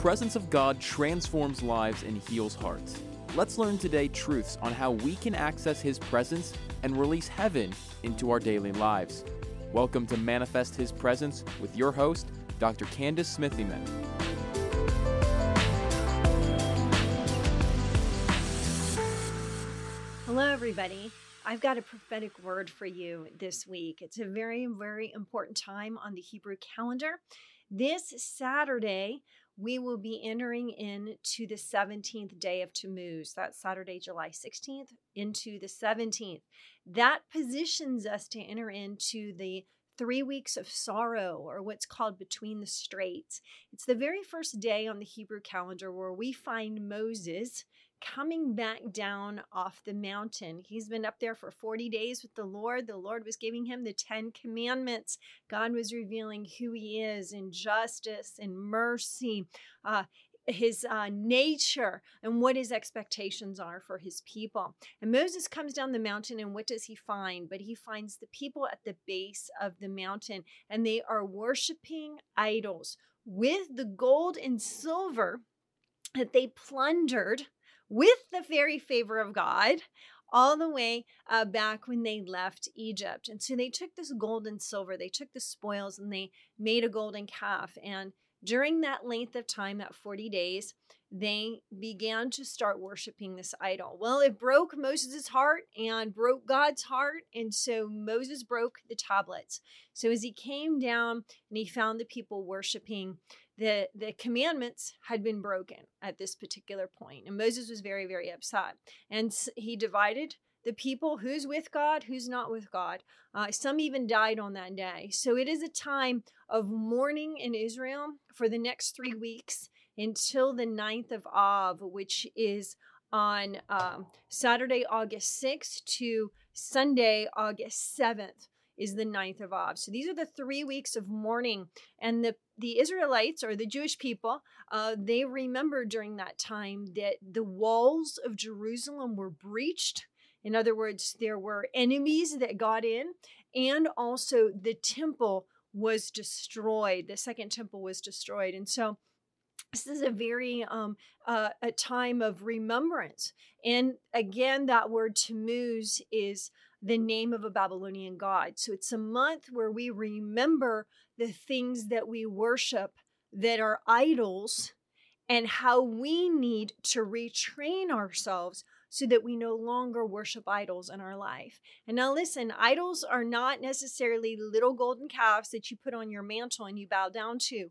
presence of God transforms lives and heals hearts. Let's learn today truths on how we can access His presence and release heaven into our daily lives. Welcome to Manifest His Presence with your host, Dr. Candice Smithyman. Hello, everybody. I've got a prophetic word for you this week. It's a very, very important time on the Hebrew calendar. This Saturday, we will be entering into the 17th day of Tammuz. That's Saturday, July 16th, into the 17th. That positions us to enter into the three weeks of sorrow, or what's called between the straits. It's the very first day on the Hebrew calendar where we find Moses coming back down off the mountain. He's been up there for 40 days with the Lord. The Lord was giving him the 10 commandments. God was revealing who he is in justice and mercy. Uh, his uh, nature and what his expectations are for his people. And Moses comes down the mountain, and what does he find? But he finds the people at the base of the mountain, and they are worshiping idols with the gold and silver that they plundered with the very favor of God all the way uh, back when they left Egypt. And so they took this gold and silver, they took the spoils, and they made a golden calf. And during that length of time, that 40 days, they began to start worshiping this idol. Well, it broke Moses' heart and broke God's heart. And so Moses broke the tablets. So as he came down and he found the people worshiping, the, the commandments had been broken at this particular. And Moses was very, very upset. And he divided the people who's with God, who's not with God. Uh, some even died on that day. So it is a time of mourning in Israel for the next three weeks until the 9th of Av, which is on um, Saturday, August 6th to Sunday, August 7th is the 9th of Av. So these are the three weeks of mourning. And the, the Israelites or the Jewish people, uh, they remember during that time that the walls of Jerusalem were breached. In other words, there were enemies that got in, and also the temple was destroyed. The second temple was destroyed. And so this is a very um, uh, a time of remembrance and again that word tammuz is the name of a babylonian god so it's a month where we remember the things that we worship that are idols and how we need to retrain ourselves so that we no longer worship idols in our life. And now, listen, idols are not necessarily little golden calves that you put on your mantle and you bow down to.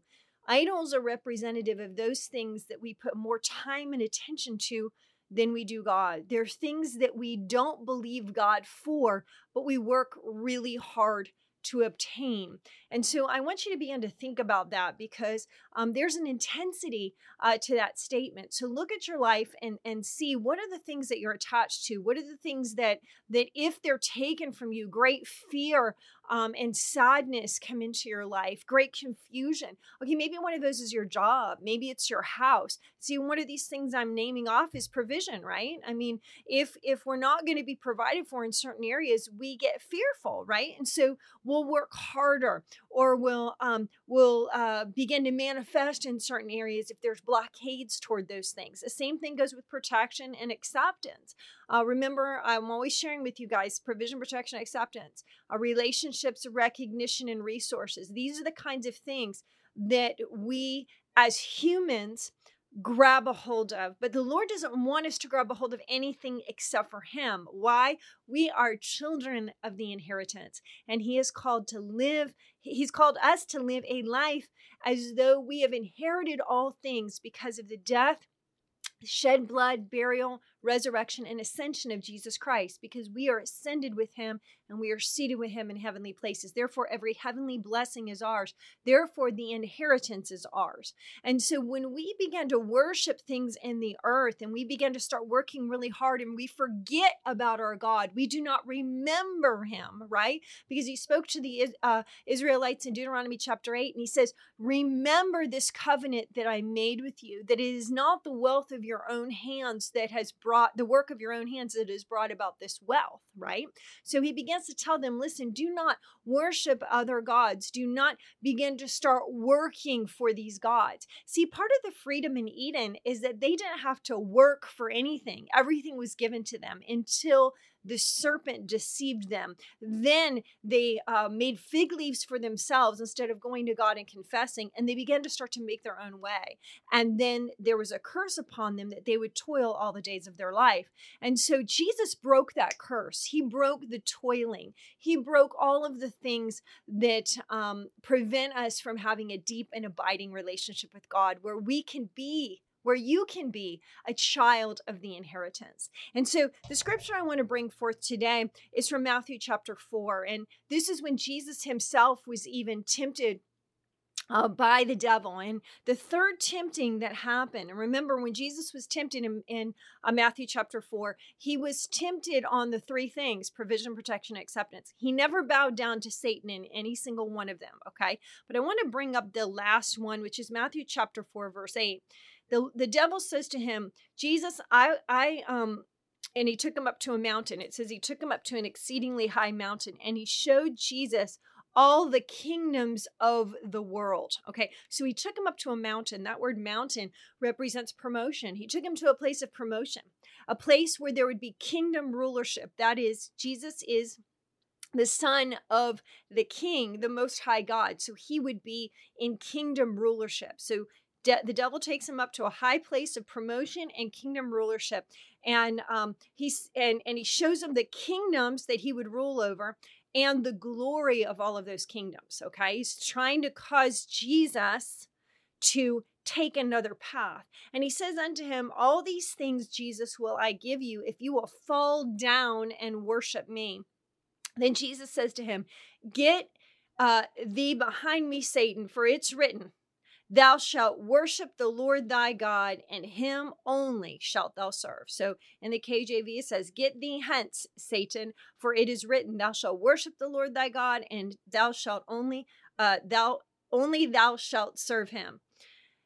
Idols are representative of those things that we put more time and attention to than we do God. They're things that we don't believe God for, but we work really hard to obtain. And so I want you to begin to think about that because um, there's an intensity uh, to that statement. So look at your life and and see what are the things that you're attached to. What are the things that that if they're taken from you, great fear um, and sadness come into your life, great confusion. Okay, maybe one of those is your job. Maybe it's your house. See, one of these things I'm naming off is provision, right? I mean, if if we're not going to be provided for in certain areas, we get fearful, right? And so we'll work harder or we'll um, we'll uh, begin to manifest in certain areas if there's blockades toward those things. The same thing goes with protection and acceptance. Uh, remember, I'm always sharing with you guys provision, protection, acceptance, uh, relationships, recognition, and resources. These are the kinds of things that we as humans grab a hold of. But the Lord doesn't want us to grab a hold of anything except for Him. Why? We are children of the inheritance, and He is called to live, He's called us to live a life as though we have inherited all things because of the death, shed blood, burial, resurrection, and ascension of Jesus Christ because we are ascended with him and we are seated with him in heavenly places. Therefore, every heavenly blessing is ours. Therefore, the inheritance is ours. And so, when we begin to worship things in the earth and we begin to start working really hard and we forget about our God, we do not remember him, right? Because he spoke to the uh, Israelites in Deuteronomy chapter 8 and he says, Remember this covenant that I made with you, that it is not the wealth of your own hands that has brought the work of your own hands that has brought about this wealth, right? So he begins to tell them, listen, do not worship other gods. Do not begin to start working for these gods. See, part of the freedom in Eden is that they didn't have to work for anything. Everything was given to them until the serpent deceived them. Then they uh, made fig leaves for themselves instead of going to God and confessing, and they began to start to make their own way. And then there was a curse upon them that they would toil all the days of their life. And so Jesus broke that curse. He broke the toiling, He broke all of the things that um, prevent us from having a deep and abiding relationship with God where we can be where you can be a child of the inheritance. And so the scripture I want to bring forth today is from Matthew chapter 4. And this is when Jesus himself was even tempted uh, by the devil. And the third tempting that happened, and remember when Jesus was tempted in, in uh, Matthew chapter 4, he was tempted on the three things provision, protection, acceptance. He never bowed down to Satan in any single one of them, okay? But I want to bring up the last one, which is Matthew chapter 4, verse 8 the the devil says to him, Jesus, I I um and he took him up to a mountain. It says he took him up to an exceedingly high mountain and he showed Jesus all the kingdoms of the world. Okay, so he took him up to a mountain. That word mountain represents promotion. He took him to a place of promotion, a place where there would be kingdom rulership. That is, Jesus is the son of the king, the most high God. So he would be in kingdom rulership. So De- the devil takes him up to a high place of promotion and kingdom rulership. And um, he's and and he shows him the kingdoms that he would rule over and the glory of all of those kingdoms okay? He's trying to cause jesus to take another path. And he says unto him all these things jesus will i give you if you will fall down and worship me. Then jesus says to him get uh, thee behind me satan for it's written Thou shalt worship the Lord thy God, and him only shalt thou serve. So in the KJV, it says, Get thee hence, Satan, for it is written, Thou shalt worship the Lord thy God, and thou shalt only, uh, thou only thou shalt serve him.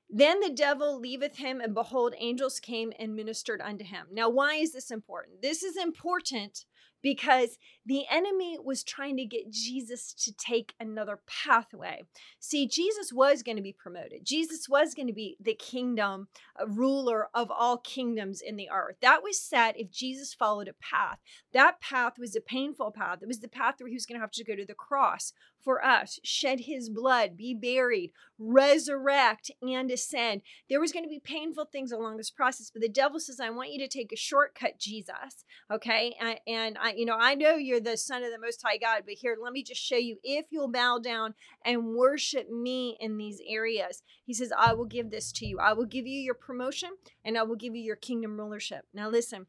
Then the devil leaveth him, and behold, angels came and ministered unto him. Now, why is this important? This is important because the enemy was trying to get Jesus to take another pathway. See, Jesus was going to be promoted. Jesus was going to be the kingdom uh, ruler of all kingdoms in the earth. That was set if Jesus followed a path. That path was a painful path. It was the path where he was going to have to go to the cross for us, shed his blood, be buried, resurrect, and ascend. There was going to be painful things along this process, but the devil says, I want you to take a shortcut, Jesus. Okay. And I, you know, I know you're the son of the most high God, but here, let me just show you if you'll bow down and worship me in these areas. He says, I will give this to you. I will give you your promotion and I will give you your kingdom rulership. Now, listen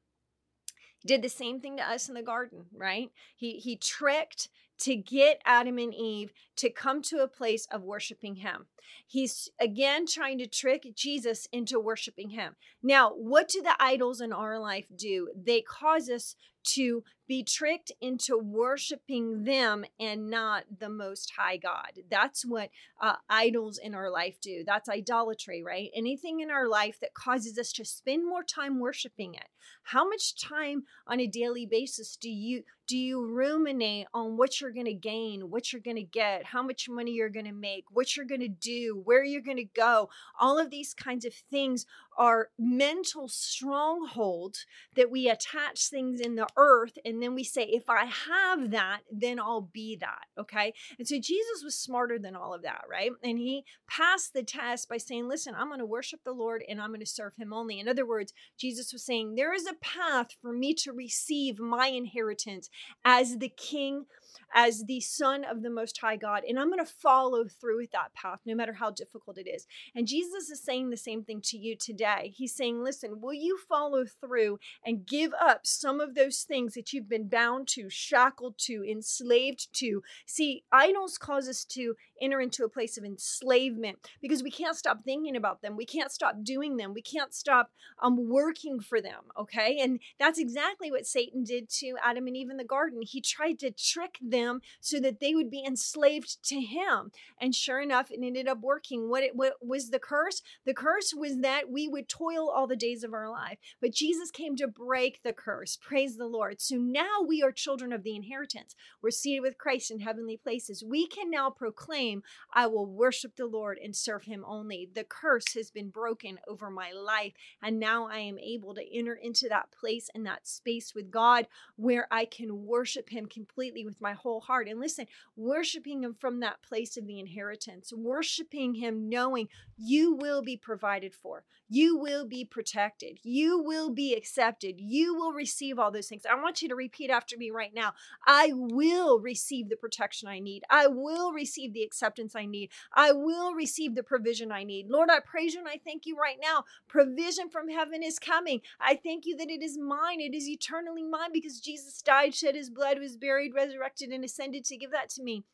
he did the same thing to us in the garden right he he tricked to get Adam and Eve to come to a place of worshiping him. He's again trying to trick Jesus into worshiping him. Now, what do the idols in our life do? They cause us to be tricked into worshiping them and not the most high God. That's what uh, idols in our life do. That's idolatry, right? Anything in our life that causes us to spend more time worshiping it. How much time on a daily basis do you do you ruminate on what you're going to gain, what you're going to get, how much money you're going to make, what you're going to do, where you're going to go? All of these kinds of things are mental strongholds that we attach things in the earth and then we say if i have that then i'll be that okay? And so jesus was smarter than all of that right? And he passed the test by saying listen i'm going to worship the lord and i'm going to serve him only. In other words jesus was saying there is a path for me to receive my inheritance as the king, as the son of the Most High God. And I'm going to follow through with that path, no matter how difficult it is. And Jesus is saying the same thing to you today. He's saying, listen, will you follow through and give up some of those things that you've been bound to, shackled to, enslaved to? See, idols cause us to enter into a place of enslavement because we can't stop thinking about them. We can't stop doing them. We can't stop um, working for them. Okay. And that's exactly what Satan did to Adam and Eve in the garden. He tried to trick them so that they would be enslaved to him. And sure enough, it ended up working. What, it, what was the curse? The curse was that we would toil all the days of our life. But Jesus came to break the curse. Praise the Lord. So now we are children of the inheritance. We're seated with Christ in heavenly places. We can now proclaim, I will worship the Lord and serve him only. The curse has been broken over my life. And now I am able to enter into that place and that space with God where I can worship him completely with my whole heart. And listen, worshiping him from that place of the inheritance, worshiping him knowing you will be provided for, you will be protected, you will be accepted, you will receive all those things. I want you to repeat after me right now I will receive the protection I need, I will receive the acceptance I need, I will receive the provision I need. Lord, I praise you and I thank you right now. Provision from heaven is coming. I thank you that it is mine, it is eternally mine because Jesus died, shed his blood, was buried, resurrected, and ascended to give that to me.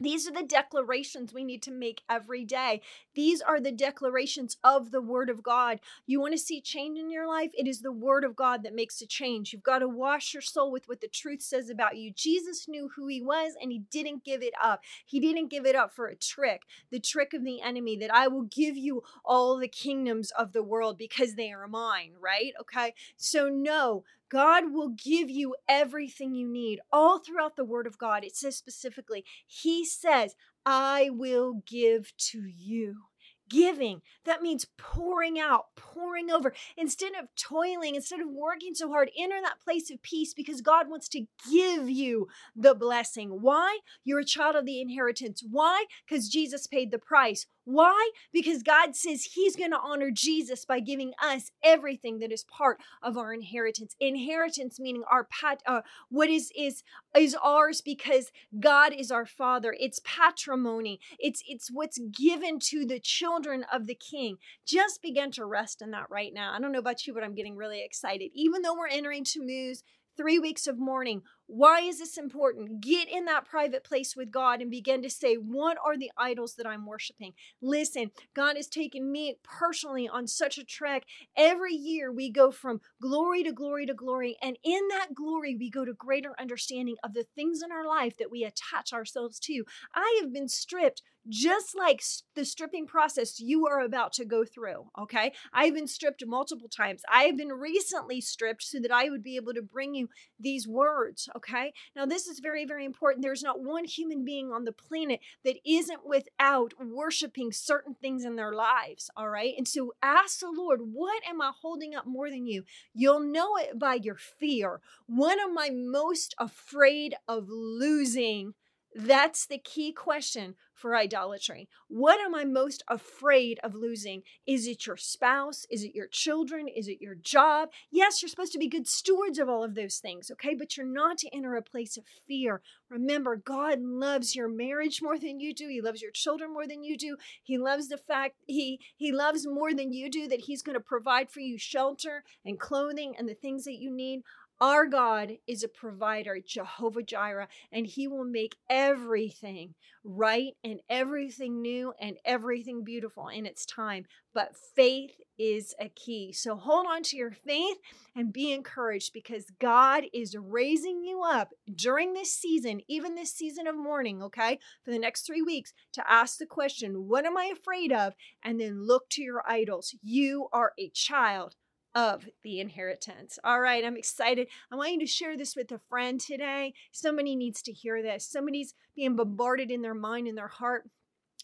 These are the declarations we need to make every day. These are the declarations of the Word of God. You want to see change in your life? It is the Word of God that makes a change. You've got to wash your soul with what the truth says about you. Jesus knew who He was and He didn't give it up. He didn't give it up for a trick, the trick of the enemy that I will give you all the kingdoms of the world because they are mine, right? Okay. So, no, God will give you everything you need. All throughout the Word of God, it says specifically, He says, I will give to you giving. That means pouring out, pouring over. Instead of toiling, instead of working so hard, enter that place of peace because God wants to give you the blessing. Why? You're a child of the inheritance. Why? Because Jesus paid the price. Why? Because God says He's going to honor Jesus by giving us everything that is part of our inheritance. Inheritance meaning our pat, uh, what is is is ours because God is our Father. It's patrimony. It's it's what's given to the children of the King. Just begin to rest in that right now. I don't know about you, but I'm getting really excited. Even though we're entering Tammuz, three weeks of mourning. Why is this important? Get in that private place with God and begin to say, What are the idols that I'm worshiping? Listen, God has taken me personally on such a trek. Every year we go from glory to glory to glory. And in that glory, we go to greater understanding of the things in our life that we attach ourselves to. I have been stripped just like the stripping process you are about to go through. Okay. I've been stripped multiple times. I have been recently stripped so that I would be able to bring you these words. Okay. Now, this is very, very important. There's not one human being on the planet that isn't without worshiping certain things in their lives. All right. And so ask the Lord, what am I holding up more than you? You'll know it by your fear. What am I most afraid of losing? That's the key question for idolatry. What am I most afraid of losing? Is it your spouse? Is it your children? Is it your job? Yes, you're supposed to be good stewards of all of those things, okay? But you're not to enter a place of fear. Remember, God loves your marriage more than you do. He loves your children more than you do. He loves the fact he he loves more than you do that he's going to provide for you shelter and clothing and the things that you need. Our God is a provider, Jehovah Jireh, and He will make everything right and everything new and everything beautiful in its time. But faith is a key. So hold on to your faith and be encouraged because God is raising you up during this season, even this season of mourning, okay, for the next three weeks to ask the question, What am I afraid of? And then look to your idols. You are a child of the inheritance. All right, I'm excited. I want you to share this with a friend today. Somebody needs to hear this. Somebody's being bombarded in their mind and their heart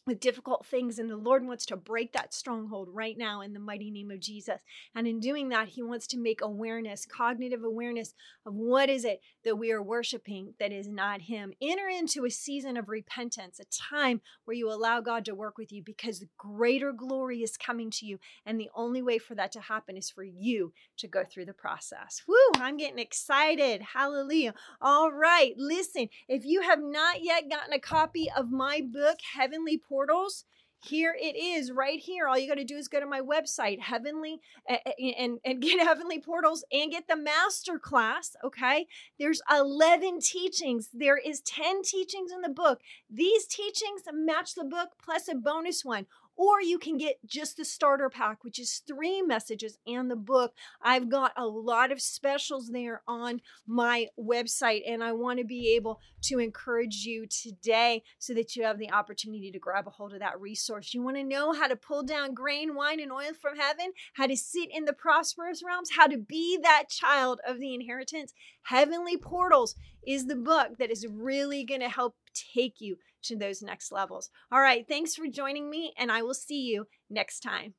with difficult things and the lord wants to break that stronghold right now in the mighty name of jesus and in doing that he wants to make awareness cognitive awareness of what is it that we are worshiping that is not him. Enter into a season of repentance a time where you allow god to work with you because greater glory is coming to you and the only way for that to happen is for you to go through the process. Woo, i'm getting excited. Hallelujah. All right listen if you have not yet gotten a copy of my book heavenly portals here it is right here. All you got to do is go to my website heavenly and, and get heavenly portals and get the master class okay? There's 11 teachings. There is 10 teachings in the book. These teachings match the book plus a bonus one or you can get just the starter pack, which is three messages and the book. I've got a lot of specials there on my website, and I want to be able to encourage you today so that you have the opportunity to grab a hold of that resource. You want to know how to pull down grain, wine, and oil from heaven, how to sit in the prosperous realms, how to be that child of the inheritance. Heavenly Portals is the book that is really going to help take you to those next levels. All right, thanks for joining me, and I will see you next time.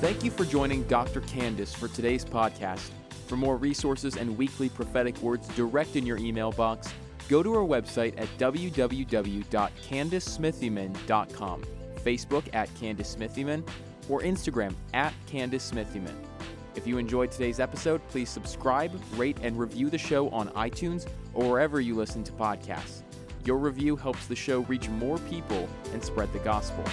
Thank you for joining Dr. Candice for today's podcast. For more resources and weekly prophetic words direct in your email box, go to our website at www.candicesmithyman.com, Facebook at Candice Smithyman, or Instagram at Candice Smithyman. If you enjoyed today's episode, please subscribe, rate, and review the show on iTunes or wherever you listen to podcasts. Your review helps the show reach more people and spread the gospel.